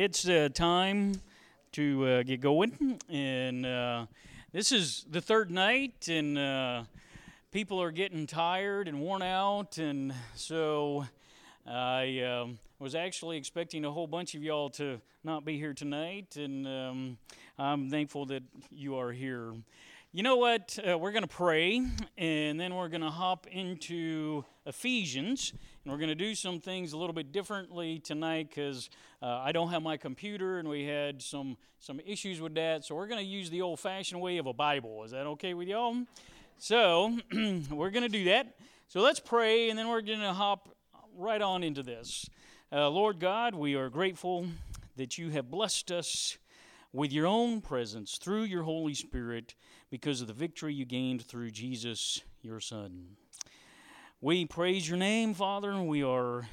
it's uh, time to uh, get going, and uh, this is the third night, and uh, people are getting tired and worn out, and so I um, was actually expecting a whole bunch of y'all to not be here tonight, and um, I'm thankful that you are here. You know what? Uh, we're going to pray, and then we're going to hop into Ephesians, and we're going to do some things a little bit differently tonight because uh, I don't have my computer, and we had some some issues with that. So we're going to use the old-fashioned way of a Bible. Is that okay with y'all? So we're going to do that. So let's pray, and then we're going to hop right on into this. Uh, Lord God, we are grateful that you have blessed us with your own presence through your Holy Spirit because of the victory you gained through Jesus, your Son. We praise your name, Father, and we are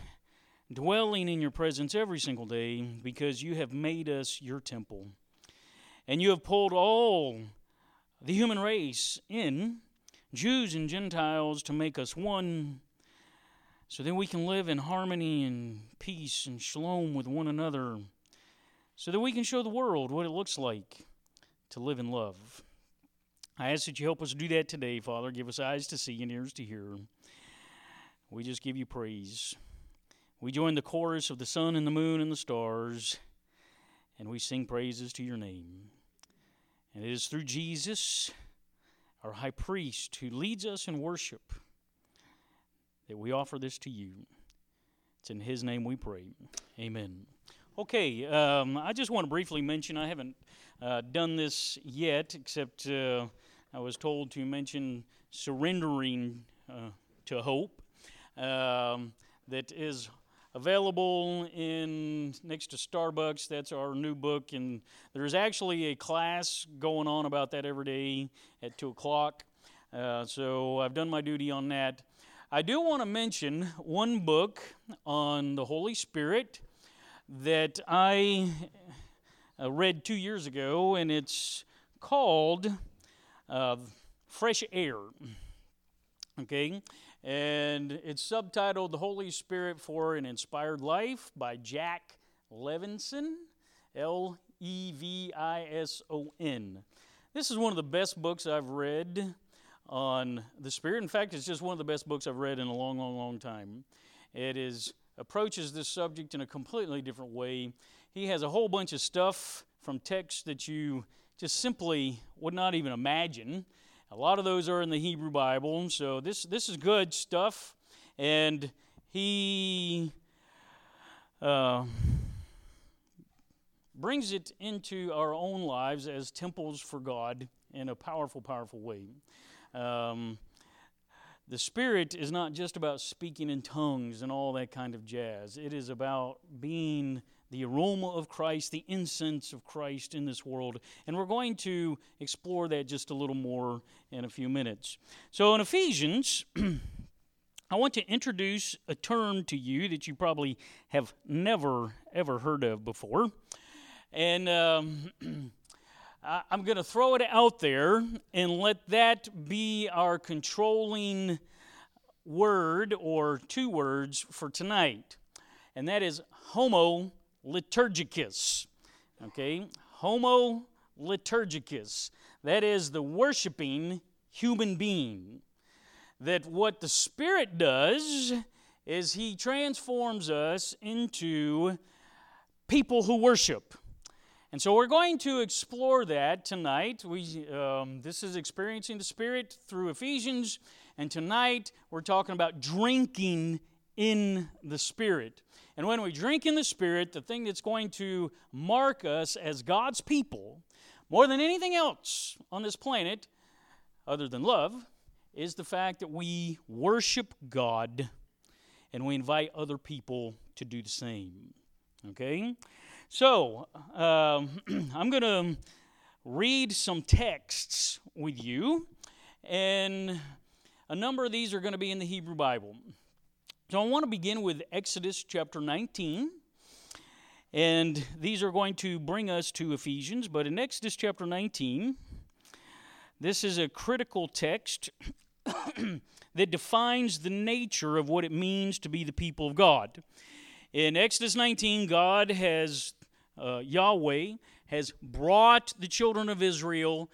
dwelling in your presence every single day because you have made us your temple. And you have pulled all the human race in, Jews and Gentiles, to make us one so that we can live in harmony and peace and shalom with one another, so that we can show the world what it looks like to live in love. I ask that you help us do that today, Father. Give us eyes to see and ears to hear. We just give you praise. We join the chorus of the sun and the moon and the stars, and we sing praises to your name. And it is through Jesus, our high priest, who leads us in worship, that we offer this to you. It's in his name we pray. Amen. Okay, um, I just want to briefly mention I haven't uh, done this yet, except. Uh, I was told to mention surrendering uh, to hope um, that is available in next to Starbucks. That's our new book, and there's actually a class going on about that every day at two o'clock. Uh, so I've done my duty on that. I do want to mention one book on the Holy Spirit that I uh, read two years ago, and it's called uh, Fresh Air. Okay? And it's subtitled The Holy Spirit for an Inspired Life by Jack Levison, L E V I S O N. This is one of the best books I've read on the Spirit. In fact, it's just one of the best books I've read in a long, long, long time. It is approaches this subject in a completely different way. He has a whole bunch of stuff from texts that you just simply would not even imagine. A lot of those are in the Hebrew Bible, so this, this is good stuff. And he uh, brings it into our own lives as temples for God in a powerful, powerful way. Um, the Spirit is not just about speaking in tongues and all that kind of jazz, it is about being the aroma of Christ, the incense of Christ in this world. And we're going to explore that just a little more in a few minutes. So in Ephesians, I want to introduce a term to you that you probably have never, ever heard of before. And um, I'm going to throw it out there and let that be our controlling word or two words for tonight. And that is homo liturgicus. Okay? Homo liturgicus. That is the worshiping human being. That what the Spirit does is He transforms us into people who worship. And so we're going to explore that tonight. We, um, this is experiencing the Spirit through Ephesians, and tonight we're talking about drinking in the Spirit. And when we drink in the Spirit, the thing that's going to mark us as God's people, more than anything else on this planet, other than love, is the fact that we worship God and we invite other people to do the same. Okay? So, um, I'm going to read some texts with you, and a number of these are going to be in the Hebrew Bible. So I want to begin with Exodus chapter 19. And these are going to bring us to Ephesians. But in Exodus chapter 19, this is a critical text that defines the nature of what it means to be the people of God. In Exodus 19, God has uh, Yahweh has brought the children of Israel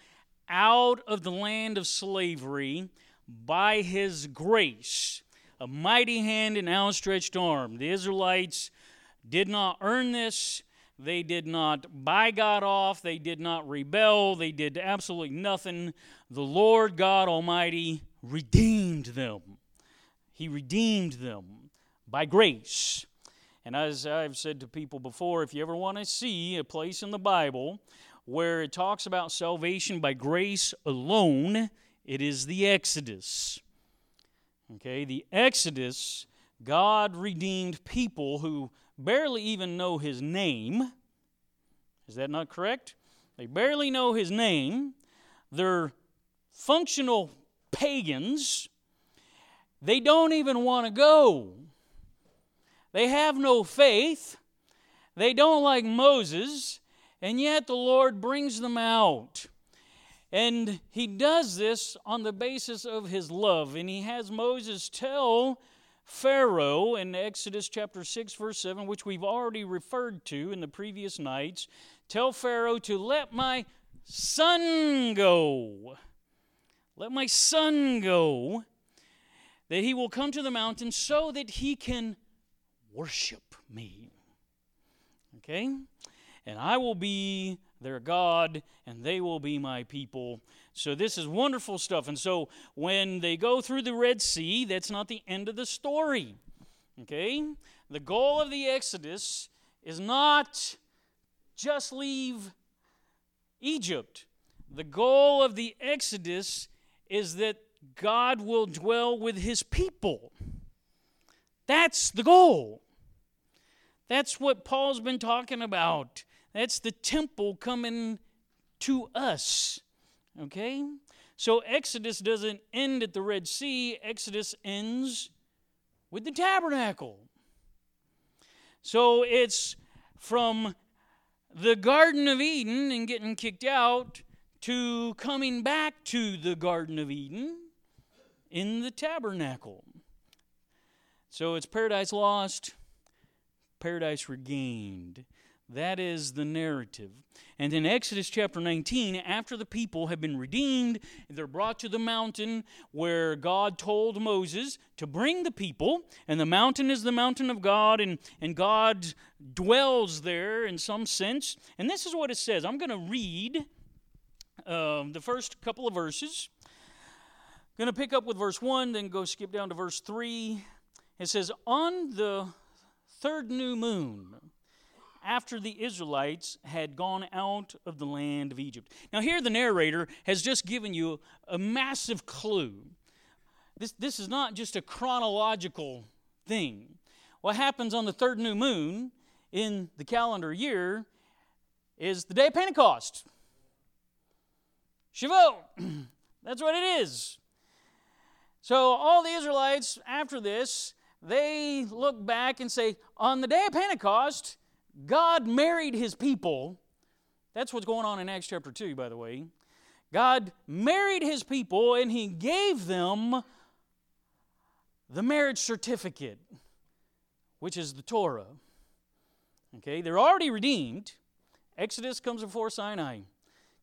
out of the land of slavery by his grace, a mighty hand and outstretched arm. The Israelites did not earn this. They did not buy God off. They did not rebel. They did absolutely nothing. The Lord God Almighty redeemed them. He redeemed them by grace. And as I've said to people before, if you ever want to see a place in the Bible where it talks about salvation by grace alone, it is the Exodus. Okay, the Exodus, God redeemed people who barely even know his name. Is that not correct? They barely know his name. They're functional pagans. They don't even want to go. They have no faith. They don't like Moses. And yet the Lord brings them out. And he does this on the basis of his love. And he has Moses tell Pharaoh in Exodus chapter 6, verse 7, which we've already referred to in the previous nights, tell Pharaoh to let my son go. Let my son go, that he will come to the mountain so that he can worship me. Okay? And I will be their God, and they will be my people. So, this is wonderful stuff. And so, when they go through the Red Sea, that's not the end of the story. Okay? The goal of the Exodus is not just leave Egypt. The goal of the Exodus is that God will dwell with his people. That's the goal. That's what Paul's been talking about. That's the temple coming to us. Okay? So Exodus doesn't end at the Red Sea, Exodus ends with the tabernacle. So it's from the Garden of Eden and getting kicked out to coming back to the Garden of Eden in the tabernacle. So it's paradise lost, paradise regained. That is the narrative. And in Exodus chapter 19, after the people have been redeemed, they're brought to the mountain where God told Moses to bring the people. And the mountain is the mountain of God, and, and God dwells there in some sense. And this is what it says. I'm going to read uh, the first couple of verses. I'm going to pick up with verse 1, then go skip down to verse 3. It says, On the third new moon, after the Israelites had gone out of the land of Egypt. Now, here the narrator has just given you a massive clue. This, this is not just a chronological thing. What happens on the third new moon in the calendar year is the day of Pentecost. Shavuot. That's what it is. So, all the Israelites, after this, they look back and say, on the day of Pentecost, God married his people. That's what's going on in Acts chapter 2, by the way. God married his people and he gave them the marriage certificate, which is the Torah. Okay, they're already redeemed. Exodus comes before Sinai.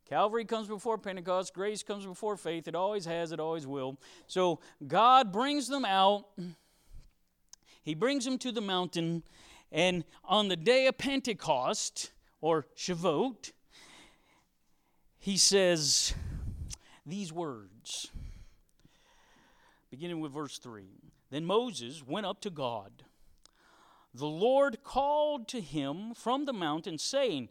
Calvary comes before Pentecost. Grace comes before faith. It always has, it always will. So God brings them out. He brings them to the mountain, and on the day of Pentecost, or Shavuot, he says these words, beginning with verse 3. Then Moses went up to God. The Lord called to him from the mountain, saying,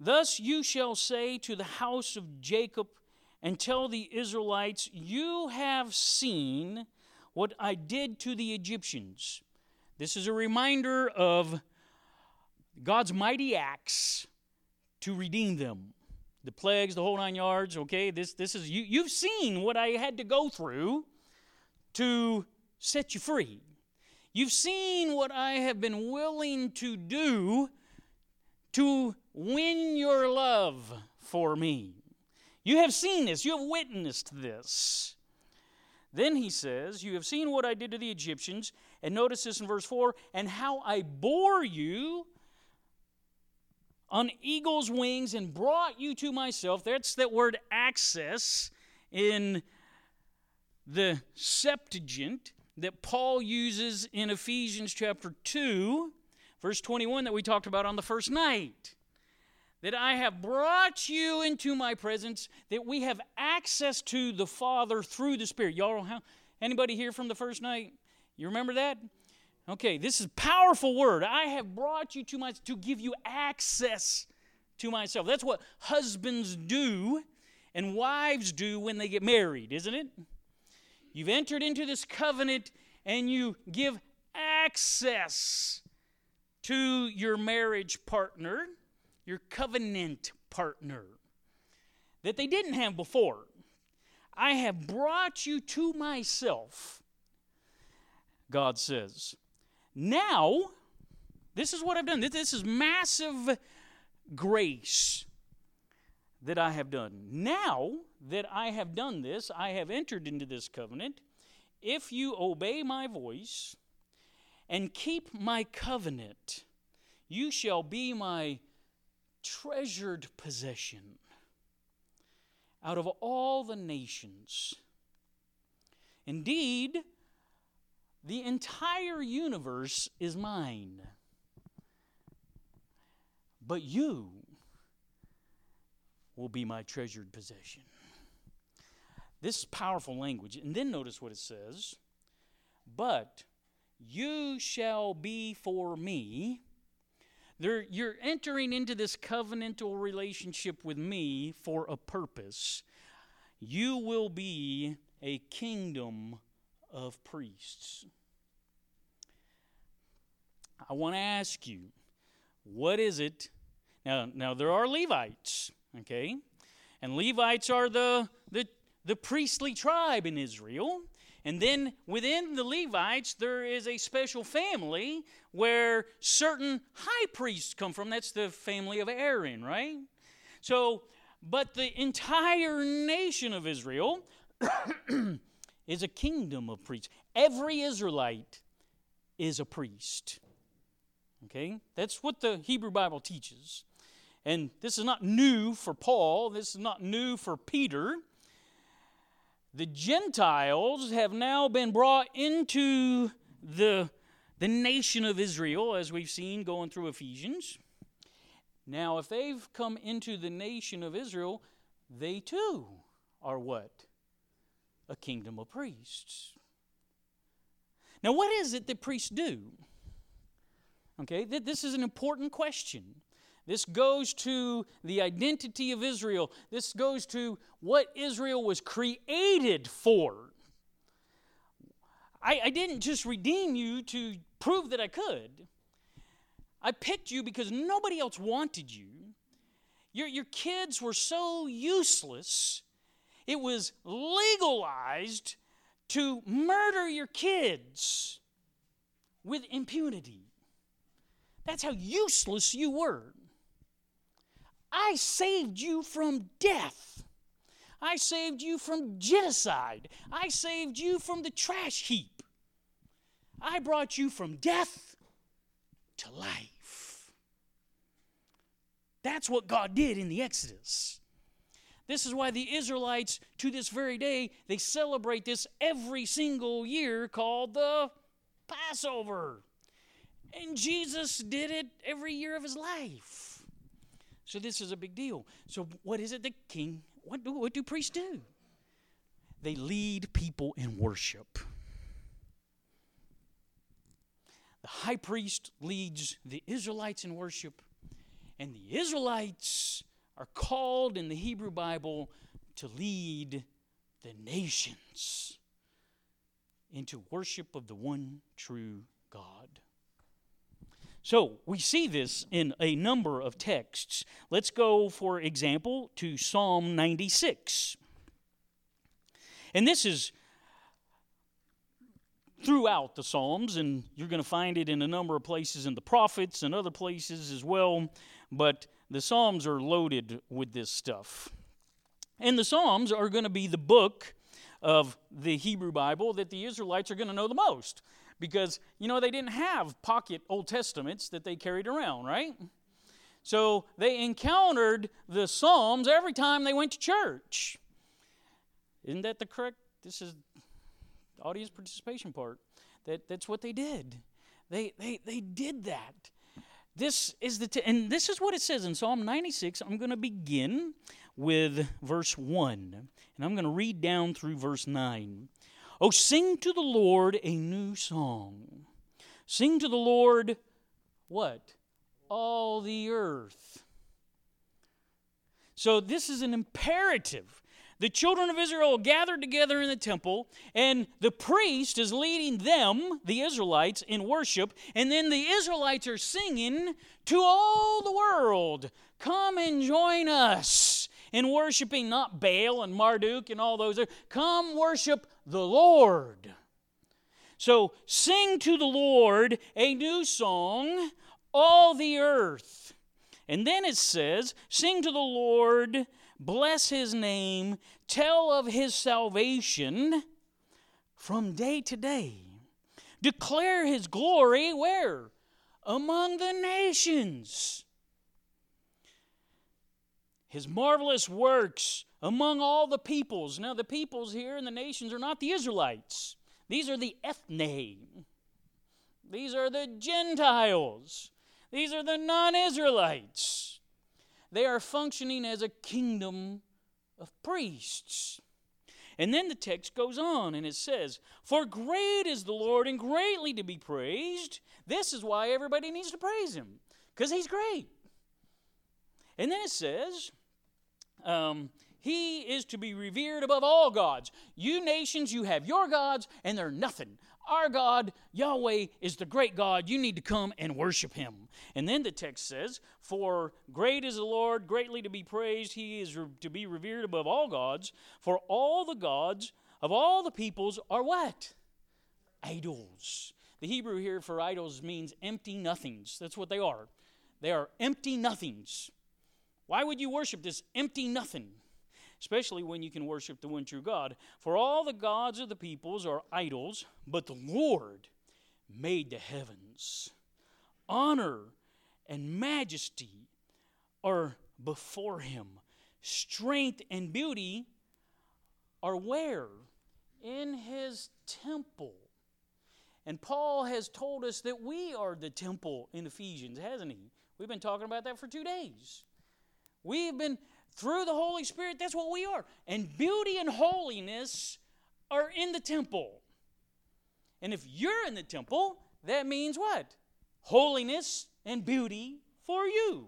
Thus you shall say to the house of Jacob and tell the Israelites, You have seen what I did to the Egyptians. This is a reminder of God's mighty acts to redeem them. The plagues, the whole nine yards, okay? This, this is, you, you've seen what I had to go through to set you free. You've seen what I have been willing to do to win your love for me. You have seen this, you have witnessed this. Then he says, You have seen what I did to the Egyptians, and notice this in verse 4 and how I bore you on eagle's wings and brought you to myself. That's that word access in the Septuagint that Paul uses in Ephesians chapter 2, verse 21, that we talked about on the first night. That I have brought you into my presence, that we have access to the Father through the Spirit. Y'all, how, anybody here from the first night? You remember that? Okay, this is powerful word. I have brought you to my to give you access to myself. That's what husbands do and wives do when they get married, isn't it? You've entered into this covenant and you give access to your marriage partner, your covenant partner, that they didn't have before. I have brought you to myself, God says. Now, this is what I've done. This is massive grace that I have done. Now that I have done this, I have entered into this covenant. If you obey my voice and keep my covenant, you shall be my treasured possession out of all the nations. Indeed, the entire universe is mine. But you will be my treasured possession. This is powerful language. And then notice what it says But you shall be for me. There, you're entering into this covenantal relationship with me for a purpose. You will be a kingdom of priests. I want to ask you, what is it? Now, now there are Levites, okay? And Levites are the, the, the priestly tribe in Israel. And then within the Levites, there is a special family where certain high priests come from. That's the family of Aaron, right? So, but the entire nation of Israel is a kingdom of priests. Every Israelite is a priest. Okay? That's what the Hebrew Bible teaches. And this is not new for Paul, this is not new for Peter. The Gentiles have now been brought into the, the nation of Israel, as we've seen going through Ephesians. Now, if they've come into the nation of Israel, they too are what? A kingdom of priests. Now, what is it that priests do? Okay, this is an important question. This goes to the identity of Israel. This goes to what Israel was created for. I, I, didn't just redeem you to prove that I could. I picked you because nobody else wanted you. Your, your kids were so useless, it was legalized to murder your kids with impunity. That's how useless you were. I saved you from death. I saved you from genocide. I saved you from the trash heap. I brought you from death to life. That's what God did in the Exodus. This is why the Israelites, to this very day, they celebrate this every single year called the Passover. And Jesus did it every year of his life. So this is a big deal. So what is it the king, what do, what do priests do? They lead people in worship. The high priest leads the Israelites in worship, and the Israelites are called in the Hebrew Bible to lead the nations into worship of the one true God. So we see this in a number of texts. Let's go, for example, to Psalm 96. And this is throughout the Psalms, and you're going to find it in a number of places in the prophets and other places as well. But the Psalms are loaded with this stuff. And the Psalms are going to be the book of the Hebrew Bible that the Israelites are going to know the most because, you know, they didn't have pocket Old Testaments that they carried around, right? So they encountered the Psalms every time they went to church. Isn't that the correct? This is audience participation part. That, that's what they did. They, they, they did that. This is the t- and this is what it says in Psalm 96. I'm going to begin with verse 1, and I'm going to read down through verse 9. Oh, sing to the Lord a new song. Sing to the Lord what? all the earth. So, this is an imperative. The children of Israel gathered together in the temple, and the priest is leading them, the Israelites, in worship, and then the Israelites are singing to all the world Come and join us in worshiping not Baal and Marduk and all those. Come worship the Lord. So, sing to the Lord a new song all the earth. And then it says, Sing to the Lord, bless his name, tell of his salvation from day to day. Declare his glory where? Among the nations. His marvelous works among all the peoples. Now, the peoples here and the nations are not the Israelites, these are the ethne. These are the Gentiles. These are the non Israelites. They are functioning as a kingdom of priests. And then the text goes on and it says, For great is the Lord and greatly to be praised. This is why everybody needs to praise him, because he's great. And then it says, um, He is to be revered above all gods. You nations, you have your gods, and they're nothing. Our God, Yahweh, is the great God. You need to come and worship him. And then the text says, For great is the Lord, greatly to be praised. He is to be revered above all gods. For all the gods of all the peoples are what? Idols. The Hebrew here for idols means empty nothings. That's what they are. They are empty nothings. Why would you worship this empty nothing? Especially when you can worship the one true God. For all the gods of the peoples are idols, but the Lord made the heavens. Honor and majesty are before him. Strength and beauty are where? In his temple. And Paul has told us that we are the temple in Ephesians, hasn't he? We've been talking about that for two days. We've been through the Holy Spirit, that's what we are. And beauty and holiness are in the temple. And if you're in the temple, that means what? Holiness and beauty for you.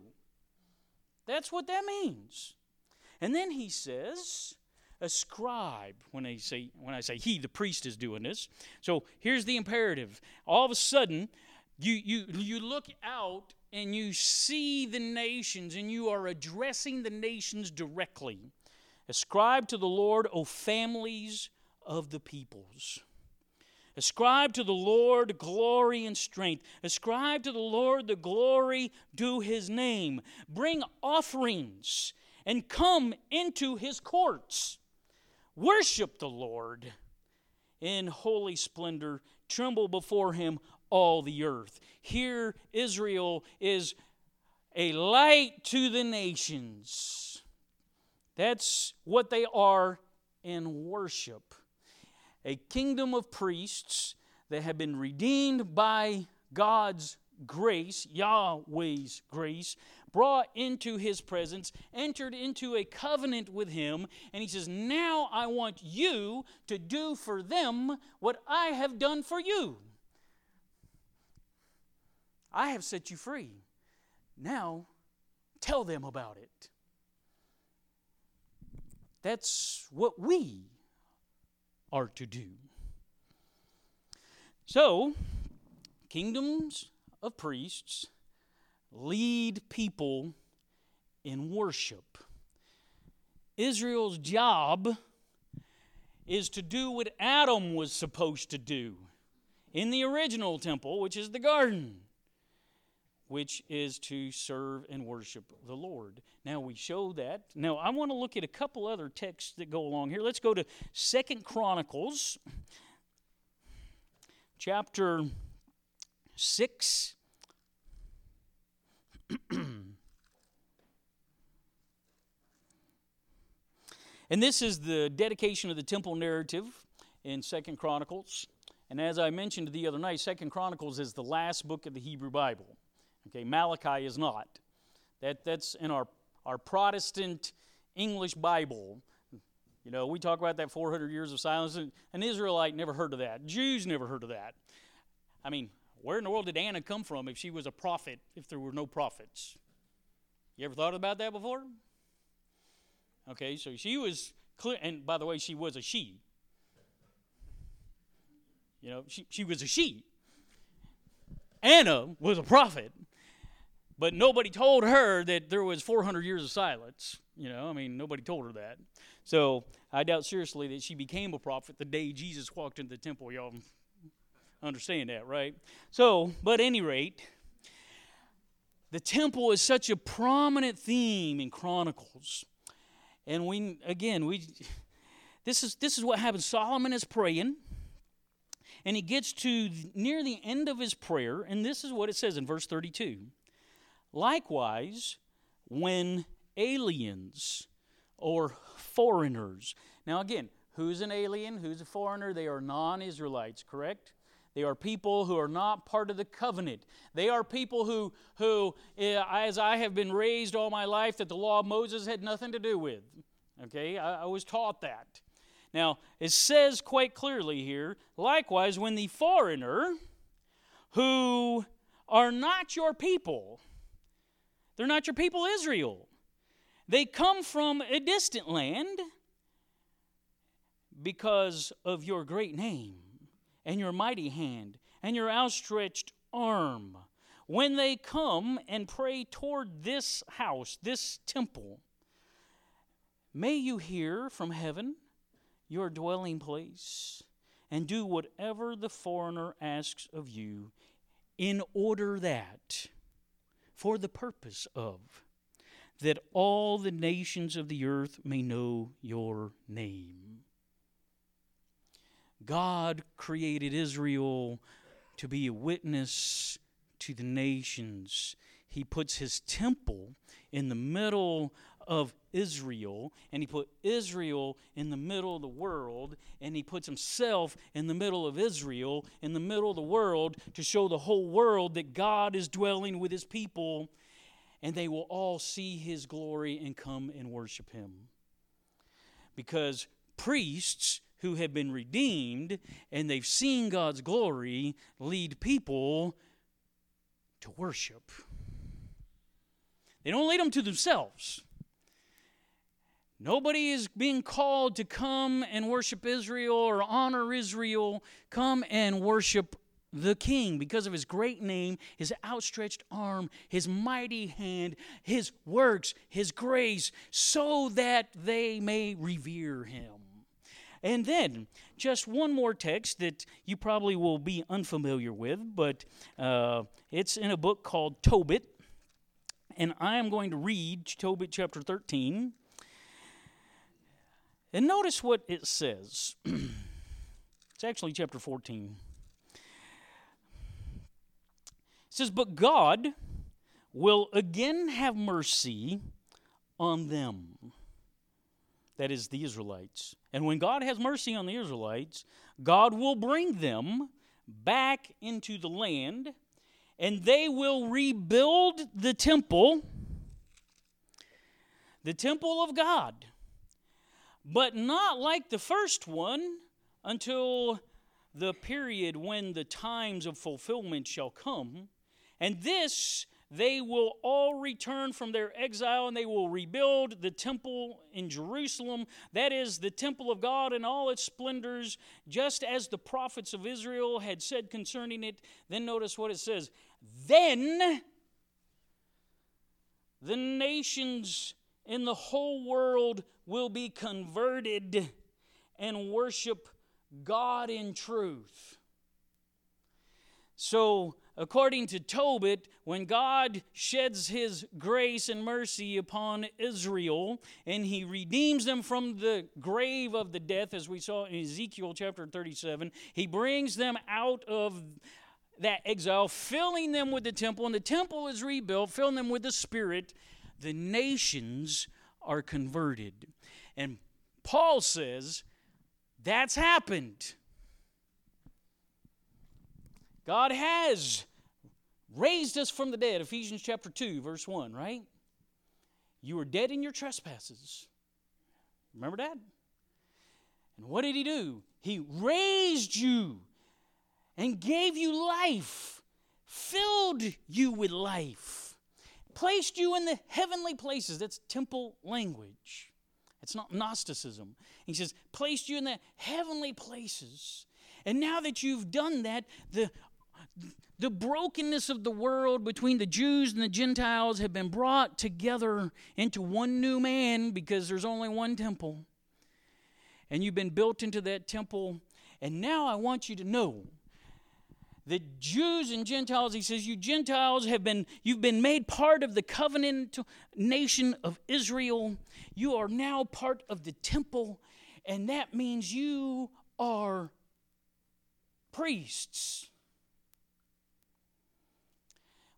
That's what that means. And then he says, a scribe when I say when I say he the priest is doing this. So here's the imperative. All of a sudden you you you look out and you see the nations and you are addressing the nations directly. Ascribe to the Lord, O families of the peoples. Ascribe to the Lord glory and strength. Ascribe to the Lord the glory due his name. Bring offerings and come into his courts. Worship the Lord in holy splendor. Tremble before him, all the earth. Here, Israel is a light to the nations. That's what they are in worship. A kingdom of priests that have been redeemed by God's grace, Yahweh's grace, brought into his presence, entered into a covenant with him, and he says, Now I want you to do for them what I have done for you. I have set you free. Now, tell them about it. That's what we are to do. So, kingdoms of priests lead people in worship. Israel's job is to do what Adam was supposed to do in the original temple, which is the garden which is to serve and worship the Lord. Now we show that. Now I want to look at a couple other texts that go along here. Let's go to Second Chronicles chapter 6 And this is the dedication of the temple narrative in Second Chronicles. And as I mentioned the other night, Second Chronicles is the last book of the Hebrew Bible. Okay, Malachi is not. That, that's in our, our Protestant English Bible. You know, we talk about that 400 years of silence. An Israelite never heard of that. Jews never heard of that. I mean, where in the world did Anna come from if she was a prophet, if there were no prophets? You ever thought about that before? Okay, so she was clear, and by the way, she was a she. You know, she, she was a she. Anna was a prophet, but nobody told her that there was 400 years of silence. You know, I mean, nobody told her that. So I doubt seriously that she became a prophet the day Jesus walked into the temple. Y'all understand that, right? So, but any rate, the temple is such a prominent theme in Chronicles. And we again, we this is this is what happens. Solomon is praying, and he gets to near the end of his prayer, and this is what it says in verse 32. Likewise, when aliens or foreigners. Now again, who's an alien? Who's a foreigner? They are non-Israelites, correct? They are people who are not part of the covenant. They are people who, who, eh, as I have been raised all my life, that the law of Moses had nothing to do with. Okay, I, I was taught that. Now, it says quite clearly here likewise, when the foreigner who are not your people, they're not your people, Israel, they come from a distant land because of your great name and your mighty hand and your outstretched arm. When they come and pray toward this house, this temple, may you hear from heaven, your dwelling place, and do whatever the foreigner asks of you, in order that, for the purpose of, that all the nations of the earth may know your name. God created Israel to be a witness to the nations. He puts his temple in the middle of Israel, and he put Israel in the middle of the world, and he puts himself in the middle of Israel, in the middle of the world, to show the whole world that God is dwelling with his people, and they will all see his glory and come and worship him. Because priests who have been redeemed and they've seen God's glory lead people to worship. They don't lead them to themselves. Nobody is being called to come and worship Israel or honor Israel. Come and worship the king because of his great name, his outstretched arm, his mighty hand, his works, his grace, so that they may revere him. And then, just one more text that you probably will be unfamiliar with, but uh, it's in a book called Tobit. And I am going to read Tobit chapter 13. And notice what it says. it's actually chapter 14. It says, But God will again have mercy on them that is the Israelites. And when God has mercy on the Israelites, God will bring them back into the land and they will rebuild the temple, the temple of God. But not like the first one until the period when the times of fulfillment shall come. And this they will all return from their exile and they will rebuild the temple in Jerusalem. That is the temple of God in all its splendors, just as the prophets of Israel had said concerning it. Then notice what it says. Then the nations in the whole world will be converted and worship God in truth. So, according to Tobit, when God sheds his grace and mercy upon Israel and he redeems them from the grave of the death, as we saw in Ezekiel chapter 37, he brings them out of that exile, filling them with the temple, and the temple is rebuilt, filling them with the Spirit. The nations are converted. And Paul says that's happened. God has raised us from the dead, Ephesians chapter 2, verse 1, right? You were dead in your trespasses. Remember that? And what did He do? He raised you and gave you life, filled you with life, placed you in the heavenly places. That's temple language. It's not Gnosticism. He says, placed you in the heavenly places. And now that you've done that, the the brokenness of the world between the Jews and the Gentiles have been brought together into one new man because there's only one temple. And you've been built into that temple. And now I want you to know that Jews and Gentiles, he says, you Gentiles have been, you've been made part of the covenant nation of Israel. You are now part of the temple, and that means you are priests.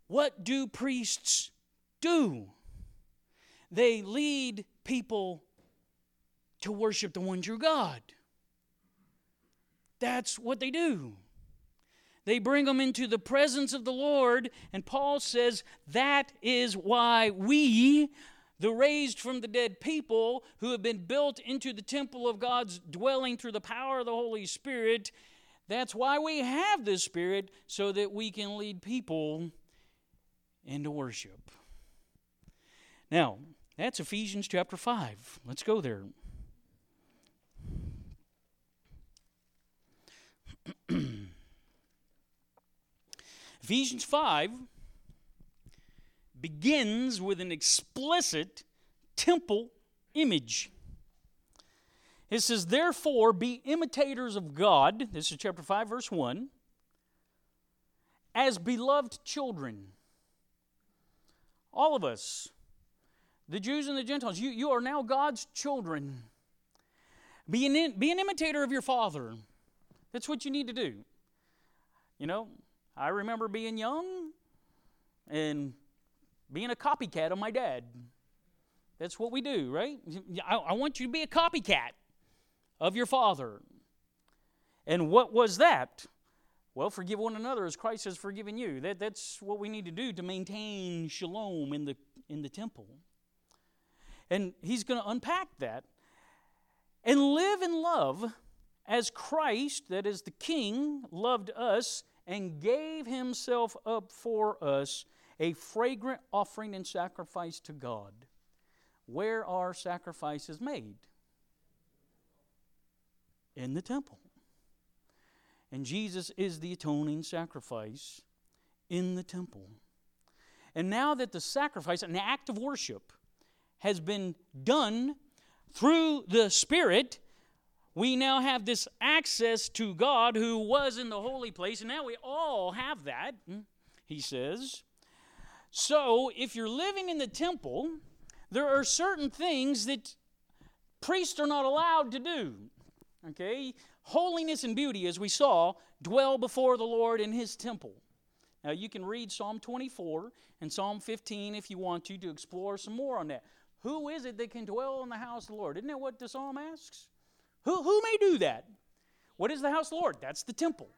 What do priests do? They lead people to worship the one true God. That's what they do. They bring them into the presence of the Lord, and Paul says that is why we, the raised from the dead people who have been built into the temple of God's dwelling through the power of the Holy Spirit, that's why we have this Spirit so that we can lead people into worship. Now, that's Ephesians chapter 5. Let's go there. Ephesians 5 begins with an explicit temple image. It says, Therefore, be imitators of God. This is chapter 5, verse 1. As beloved children. All of us, the Jews and the Gentiles, you, you are now God's children. Be an, be an imitator of your Father. That's what you need to do. You know, I remember being young and being a copycat of my dad. That's what we do, right? I, I, want you to be a copycat of your father. And what was that? Well, forgive one another as Christ has forgiven you. That, that's what we need to do to maintain shalom in the, in the temple. And he's going to unpack that and live in love as Christ, that is the King, loved us and gave himself up for us, a fragrant offering and sacrifice to God. Where are sacrifices made? In the temple. And Jesus is the atoning sacrifice in the temple. And now that the sacrifice, an act of worship, has been done through the Spirit, we now have this access to God who was in the holy place, and now we all have that, hmm, he says. So, if you're living in the temple, there are certain things that priests are not allowed to do. Okay? Holiness and beauty, as we saw, dwell before the Lord in his temple. Now, you can read Psalm 24 and Psalm 15 if you want to, to explore some more on that. Who is it that can dwell in the house of the Lord? Isn't that what the psalm asks? Who, who may do that? What is the house the Lord? That's the temple.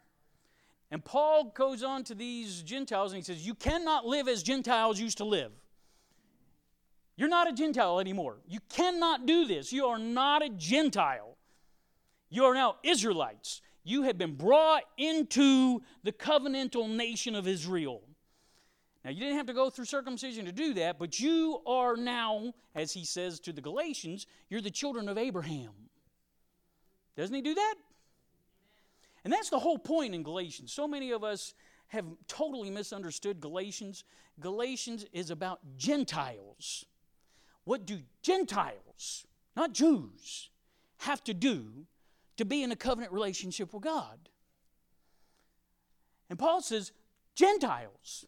And Paul goes on to these Gentiles and he says, You cannot live as Gentiles used to live. You're not a Gentile anymore. You cannot do this. You are not a Gentile. You are now Israelites. You have been brought into the covenantal nation of Israel. Now, you didn't have to go through circumcision to do that, but you are now, as he says to the Galatians, you're the children of Abraham. Doesn't he do that? And that's the whole point in Galatians. So many of us have totally misunderstood Galatians. Galatians is about Gentiles. What do Gentiles, not Jews, have to do to be in a covenant relationship with God? And Paul says, Gentiles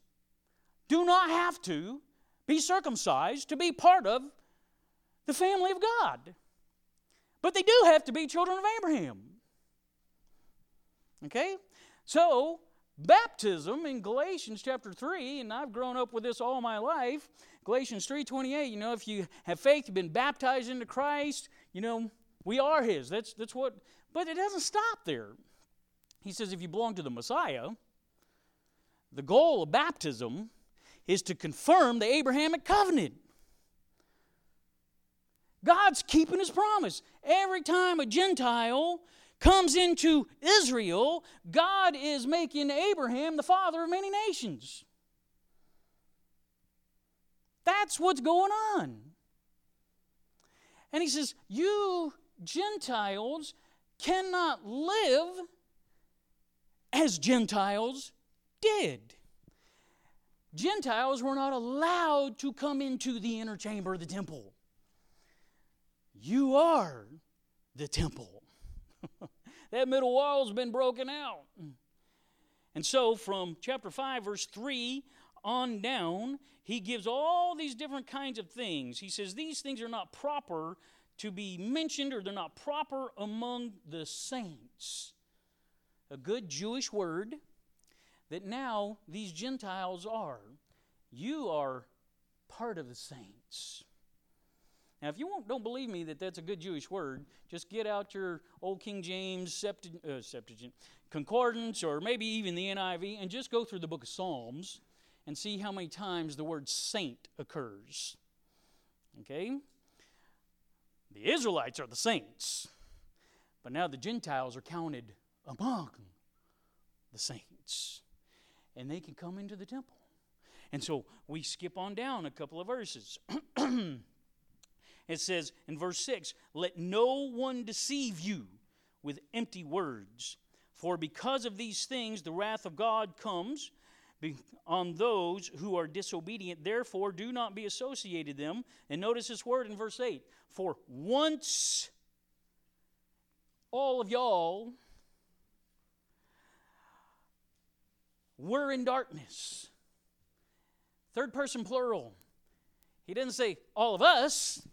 do not have to be circumcised to be part of the family of God. But they do have to be children of Abraham. Okay? So, baptism in Galatians chapter 3, and I've grown up with this all my life. Galatians 3:28, you know, if you have faith, you've been baptized into Christ, you know, We are His. That's, that's what, but it doesn't stop there. He says if you belong to the Messiah, the goal of baptism is to confirm the Abrahamic covenant. God's keeping his promise. Every time a Gentile comes into Israel, God is making Abraham the father of many nations. That's what's going on. And he says, You Gentiles cannot live as Gentiles did. Gentiles were not allowed to come into the inner chamber of the temple. You are the temple. that middle wall's been broken out. And so, from chapter 5, verse 3 on down, he gives all these different kinds of things. He says these things are not proper to be mentioned or they're not proper among the saints. A good Jewish word that now these Gentiles are. You are part of the saints. Now, if you don't believe me that that's a good Jewish word, just get out your old King James Septuagint, uh, Septuagint, Concordance or maybe even the NIV and just go through the book of Psalms and see how many times the word saint occurs. Okay? The Israelites are the saints, but now the Gentiles are counted among the saints and they can come into the temple. And so we skip on down a couple of verses. it says in verse 6 Let no one deceive you with empty words, for because of these things the wrath of God comes on those who are disobedient. Therefore, do not be associated them. And notice this word in verse 8 For once all of y'all We're in darkness. Third person plural. He didn't say all of us.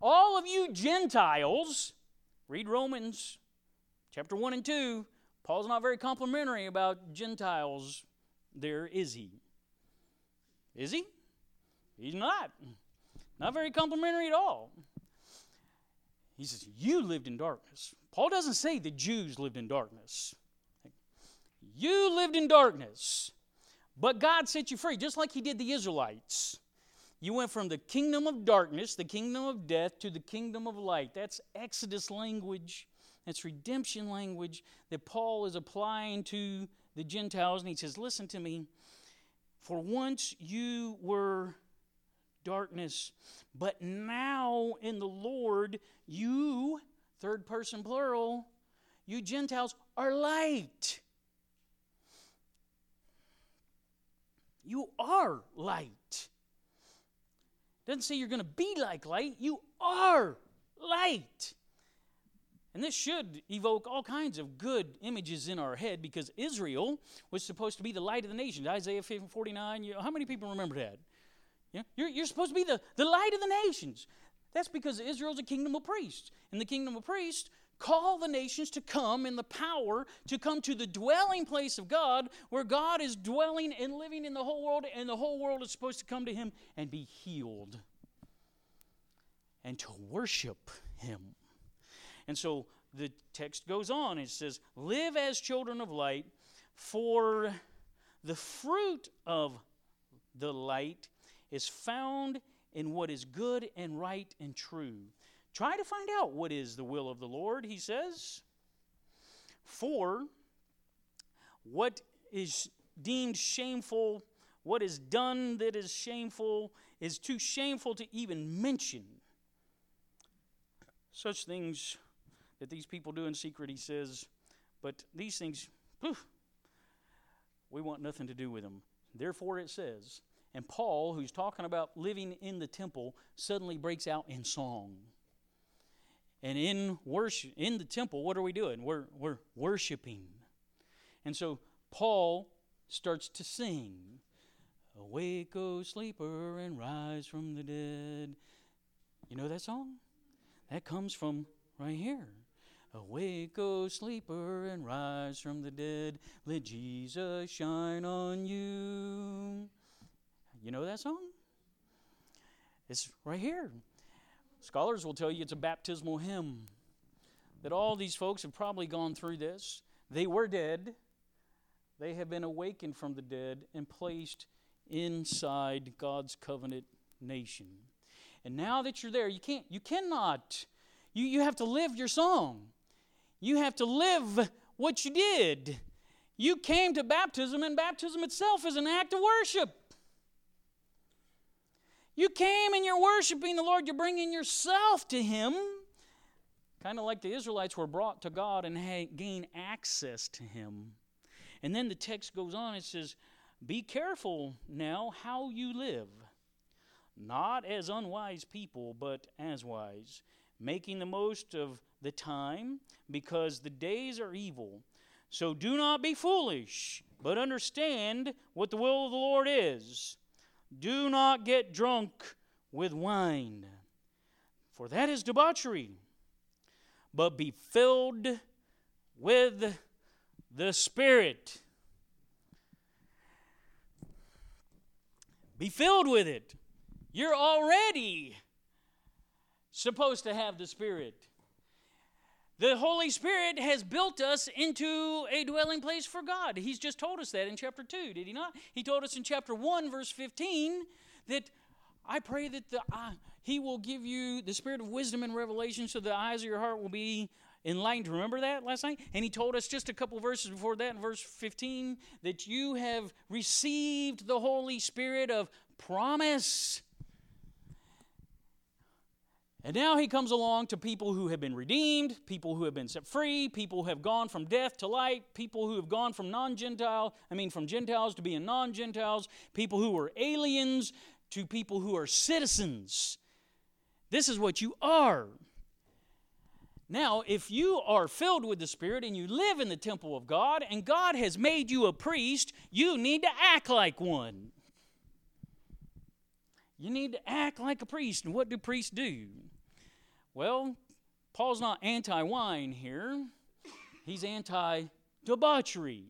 All of you Gentiles, read Romans chapter 1 and 2. Paul's not very complimentary about Gentiles there, is he? Is he? He's not. Not very complimentary at all. He says, You lived in darkness. Paul doesn't say the Jews lived in darkness. You lived in darkness, but God set you free, just like He did the Israelites. You went from the kingdom of darkness, the kingdom of death, to the kingdom of light. That's Exodus language. That's redemption language that Paul is applying to the Gentiles. And he says, Listen to me. For once you were darkness, but now in the Lord, you, third person plural, you Gentiles are light. You are light. Doesn't say you're going to be like light, you are light. And this should evoke all kinds of good images in our head because Israel was supposed to be the light of the nations. Isaiah 49, you, how many people remember that? Yeah? You're, you're supposed to be the, the light of the nations. That's because Israel's a kingdom of priests. And the kingdom of priests call the nations to come in the power to come to the dwelling place of God where God is dwelling and living in the whole world, and the whole world is supposed to come to Him and be healed and to worship Him. And so the text goes on. It says, Live as children of light, for the fruit of the light is found in what is good and right and true Try to find out what is the will of the Lord, he says. For what is deemed shameful, what is done that is shameful, is too shameful to even mention. Such things that these people do in secret, he says, but these things, poof, we want nothing to do with them. Therefore, it says, and Paul, who's talking about living in the temple, suddenly breaks out in song. And in worship in the temple, what are we doing? We're we're worshiping. And so Paul starts to sing. Awake, O sleeper, and rise from the dead. You know that song? That comes from right here. Awake, O sleeper, and rise from the dead. Let Jesus shine on you. You know that song? It's right here. Scholars will tell you it's a baptismal hymn. That all these folks have probably gone through this. They were dead, they have been awakened from the dead and placed inside God's covenant nation. And now that you're there, you can't, you cannot, you, you have to live your song. You have to live what you did. You came to baptism, and baptism itself is an act of worship. You came and you're worshiping the Lord, you're bringing yourself to Him. Kind of like the Israelites were brought to God and gain access to Him. And then the text goes on, it says, Be careful now how you live, not as unwise people, but as wise, making the most of the time, because the days are evil. So do not be foolish, but understand what the will of the Lord is. Do not get drunk with wine, for that is debauchery, but be filled with the Spirit. Be filled with it. You're already supposed to have the Spirit. The Holy Spirit has built us into a dwelling place for God. He's just told us that in chapter 2, did he not? He told us in chapter 1, verse 15, that I pray that the, uh, He will give you the spirit of wisdom and revelation so the eyes of your heart will be enlightened. Remember that last night? And He told us just a couple verses before that, in verse 15, that you have received the Holy Spirit of promise and now he comes along to people who have been redeemed, people who have been set free, people who have gone from death to light, people who have gone from non Gentile, I mean, from Gentiles to being non Gentiles, people who are aliens to people who are citizens. This is what you are. Now, if you are filled with the Spirit and you live in the temple of God and God has made you a priest, you need to act like one. You need to act like a priest. And what do priests do? Well, Paul's not anti wine here, he's anti debauchery.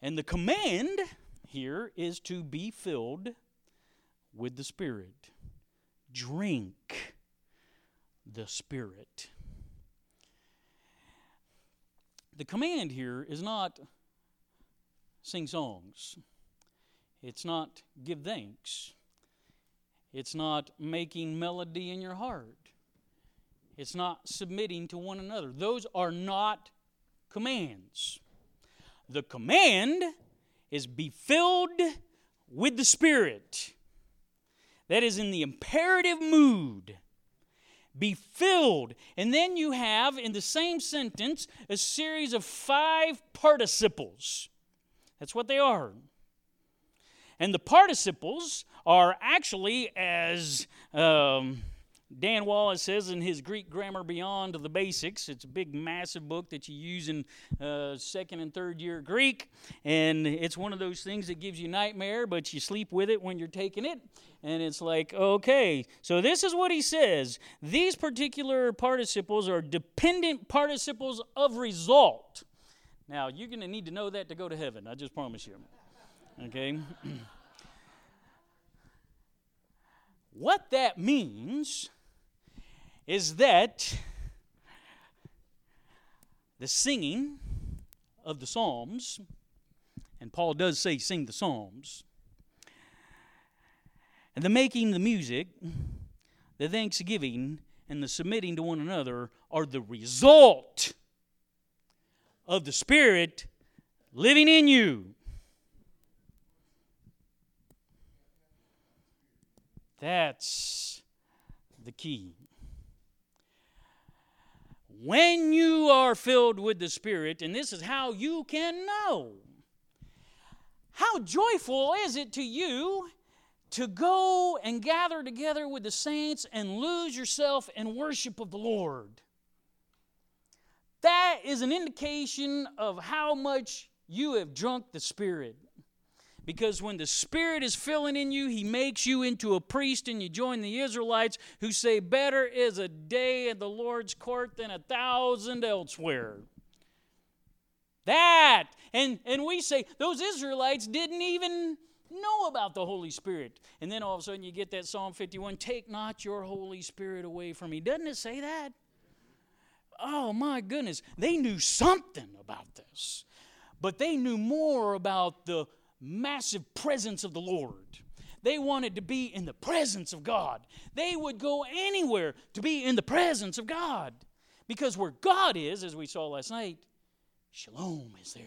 And the command here is to be filled with the Spirit. Drink the Spirit. The command here is not sing songs, it's not give thanks, it's not making melody in your heart. It's not submitting to one another. Those are not commands. The command is be filled with the Spirit. That is in the imperative mood. Be filled. And then you have in the same sentence a series of five participles. That's what they are. And the participles are actually, as um, Dan Wallace says in his Greek Grammar Beyond the Basics, it's a big, massive book that you use in uh, second and third year Greek. And it's one of those things that gives you nightmare, but you sleep with it when you're taking it. And it's like, okay, so this is what he says. These particular participles are dependent participles of result. Now, you're going to need to know that to go to heaven, I just promise you. Okay? what that means is that the singing of the Psalms, and Paul does say sing the Psalms, and the making the music, the thanksgiving, and the submitting to one another are the result of the Spirit living in you. That's the key. When you are filled with the Spirit, and this is how you can know, how joyful is it to you to go and gather together with the saints and lose yourself in worship of the Lord? That is an indication of how much you have drunk the Spirit. Because when the Spirit is filling in you, He makes you into a priest, and you join the Israelites who say, Better is a day in the Lord's court than a thousand elsewhere. That, and, and we say, those Israelites didn't even know about the Holy Spirit. And then all of a sudden you get that Psalm 51 Take not your Holy Spirit away from me. Doesn't it say that? Oh my goodness. They knew something about this, but they knew more about the massive presence of the Lord. They wanted to be in the presence of God. They would go anywhere to be in the presence of God. Because where God is, as we saw last night, shalom is there.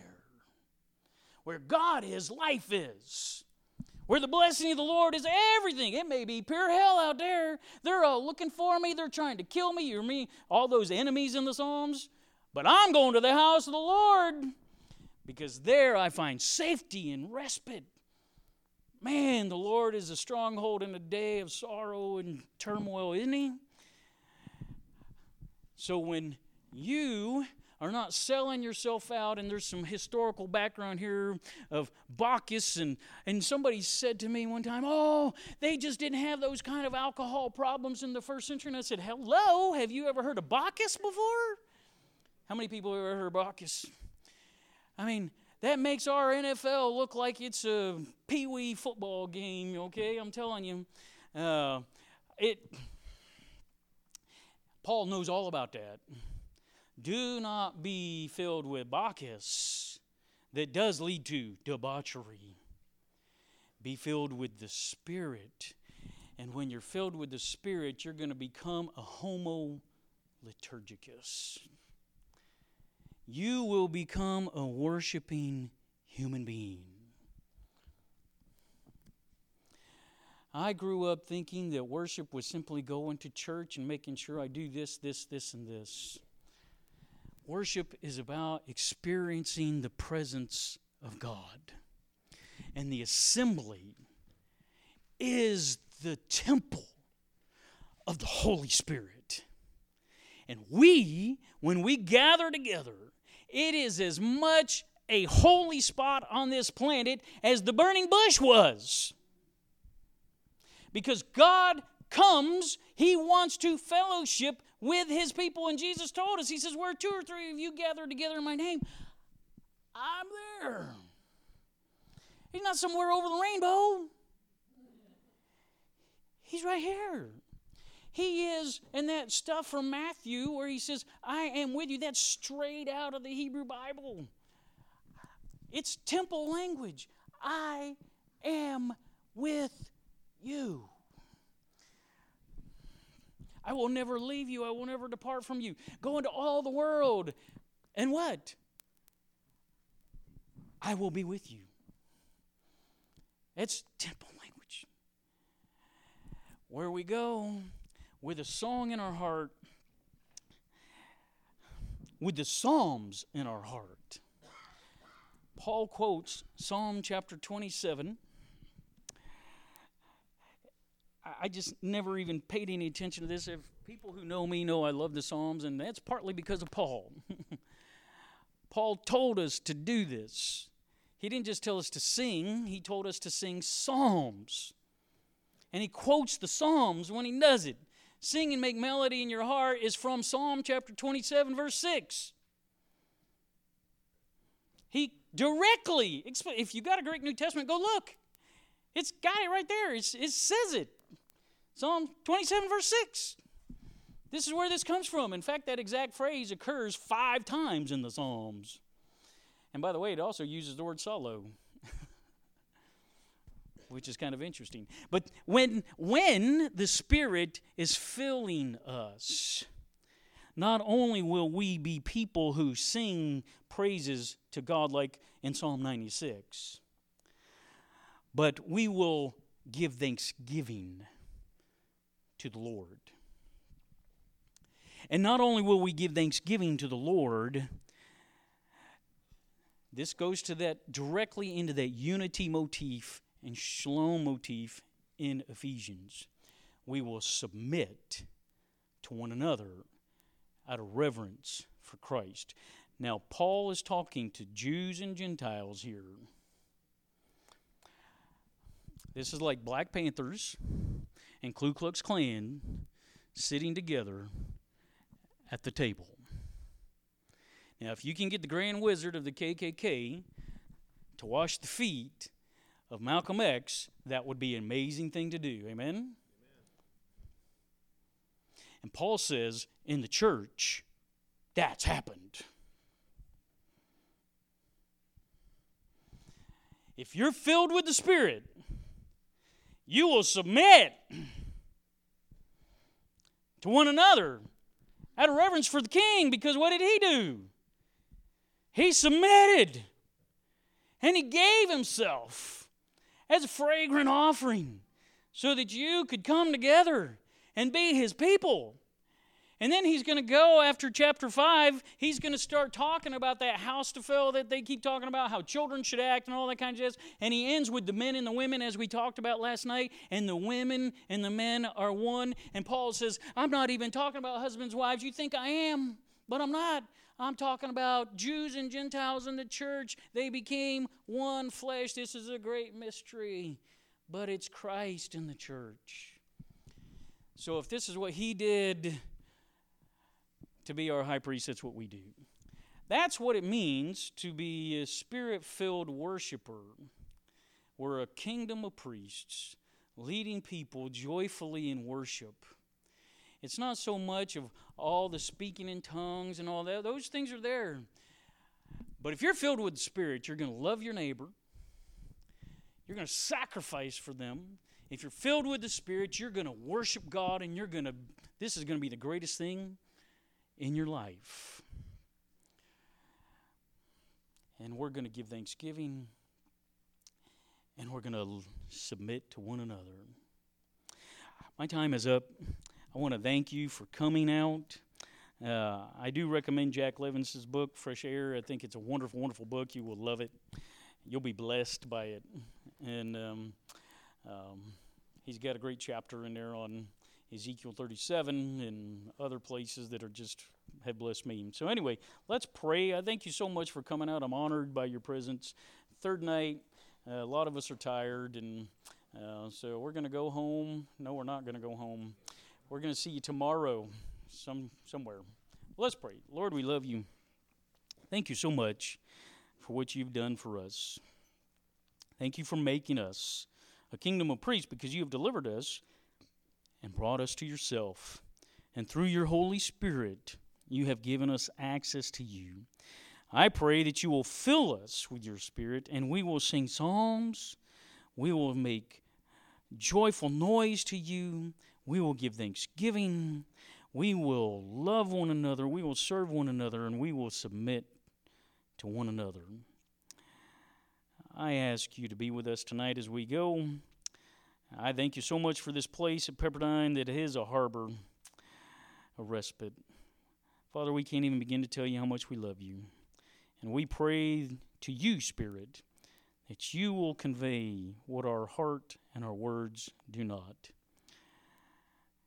Where God is, life is. Where the blessing of the Lord is everything. It may be pure hell out there. They're all looking for me. They're trying to kill me. You're me, all those enemies in the Psalms. But I'm going to the house of the Lord because there I find safety and respite. Man, the Lord is a stronghold in a day of sorrow and turmoil, isn't He? So when you are not selling yourself out, and there's some historical background here of Bacchus, and, and somebody said to me one time, Oh, they just didn't have those kind of alcohol problems in the first century. And I said, Hello, have you ever heard of Bacchus before? How many people have ever heard of Bacchus? I mean, that makes our NFL look like it's a pee wee football game, okay? I'm telling you. Uh, it, Paul knows all about that. Do not be filled with Bacchus that does lead to debauchery. Be filled with the Spirit. And when you're filled with the Spirit, you're going to become a homo liturgicus you will become a worshiping human being. I grew up thinking that worship was simply going to church and making sure I do this, this, this, and this. Worship is about experiencing the presence of God. And the assembly is the temple of the Holy Spirit. And we, when we gather together, it is as much a holy spot on this planet as the burning bush was. Because God comes, He wants to fellowship with His people. And Jesus told us, He says, Where two or three of you gather together in my name, I'm there. He's not somewhere over the rainbow, He's right here. He is, and that stuff from Matthew where he says, I am with you, that's straight out of the Hebrew Bible. It's temple language. I am with you. I will never leave you. I will never depart from you. Go into all the world. And what? I will be with you. It's temple language. Where we go, with a song in our heart, with the Psalms in our heart. Paul quotes Psalm chapter 27. I just never even paid any attention to this. If people who know me know I love the Psalms, and that's partly because of Paul. Paul told us to do this. He didn't just tell us to sing, he told us to sing psalms. And he quotes the Psalms when he does it. Sing and make melody in your heart is from Psalm chapter 27, verse 6. He directly, if you got a Greek New Testament, go look. It's got it right there. It's, it says it. Psalm 27, verse 6. This is where this comes from. In fact, that exact phrase occurs five times in the Psalms. And by the way, it also uses the word psallo which is kind of interesting. But when, when the Spirit is filling us, not only will we be people who sing praises to God like in Psalm 96, but we will give thanksgiving to the Lord. And not only will we give thanksgiving to the Lord, this goes to that directly into that unity motif and shalom motif in Ephesians. We will submit to one another out of reverence for Christ. Now, Paul is talking to Jews and Gentiles here. This is like Black Panthers and Ku Klux Klan sitting together at the table. Now, if you can get the Grand Wizard of the KKK to wash the feet of Malcolm X, that would be an amazing thing to do. Amen? Amen? And Paul says in the church, that's happened. If you're filled with the Spirit, you will submit to one another out of reverence for the king because what did he do? He submitted and he gave himself as a fragrant offering so that you could come together and be his people. And then he's going to go after chapter 5, he's going to start talking about that Haustafel that they keep talking about, how children should act and all that kind of jazz. And he ends with the men and the women, as we talked about last night. And the women and the men are one. And Paul says, I'm not even talking about husbands, wives. You think I am, but I'm not. I'm talking about Jews and Gentiles in the church. They became one flesh. This is a great mystery, but it's Christ in the church. So if this is what he did to be our high priest, that's what we do. That's what it means to be a spirit filled worshiper. We're a kingdom of priests leading people joyfully in worship. It's not so much of all the speaking in tongues and all that, those things are there. But if you're filled with the Spirit, you're going to love your neighbor, you're going to sacrifice for them. If you're filled with the Spirit, you're going to worship God and you're going to, this is going to be the greatest thing in your life. And we're going to give thanksgiving and we're going to submit to one another. My time is up. I want to thank you for coming out. Uh, I do recommend Jack Levison's book, Fresh Air. I think it's a wonderful, wonderful book. You will love it. You'll be blessed by it. And um, um, he's got a great chapter in there on Ezekiel 37 and other places that are just have blessed me. So anyway, let's pray. I thank you so much for coming out. I'm honored by your presence. Third night, uh, a lot of us are tired, and uh, so we're going to go home. No, we're not going to go home. We're going to see you tomorrow, some somewhere. Let's pray. Lord, we love you. Thank you so much for what you've done for us. Thank you for making us a kingdom of priests because you have delivered us and brought us to yourself. And through your Holy Spirit, you have given us access to you. I pray that you will fill us with your Spirit and we will sing psalms. We will make joyful noise to you. We will give thanksgiving. We will love one another. We will serve one another and we will submit to one another. I ask you to be with us tonight as we go. I thank you so much for this place at Pepperdine that is a harbor, a respite. Father, we can't even begin to tell you how much we love you. And we pray to you, Spirit, that you will convey what our heart and our words do not.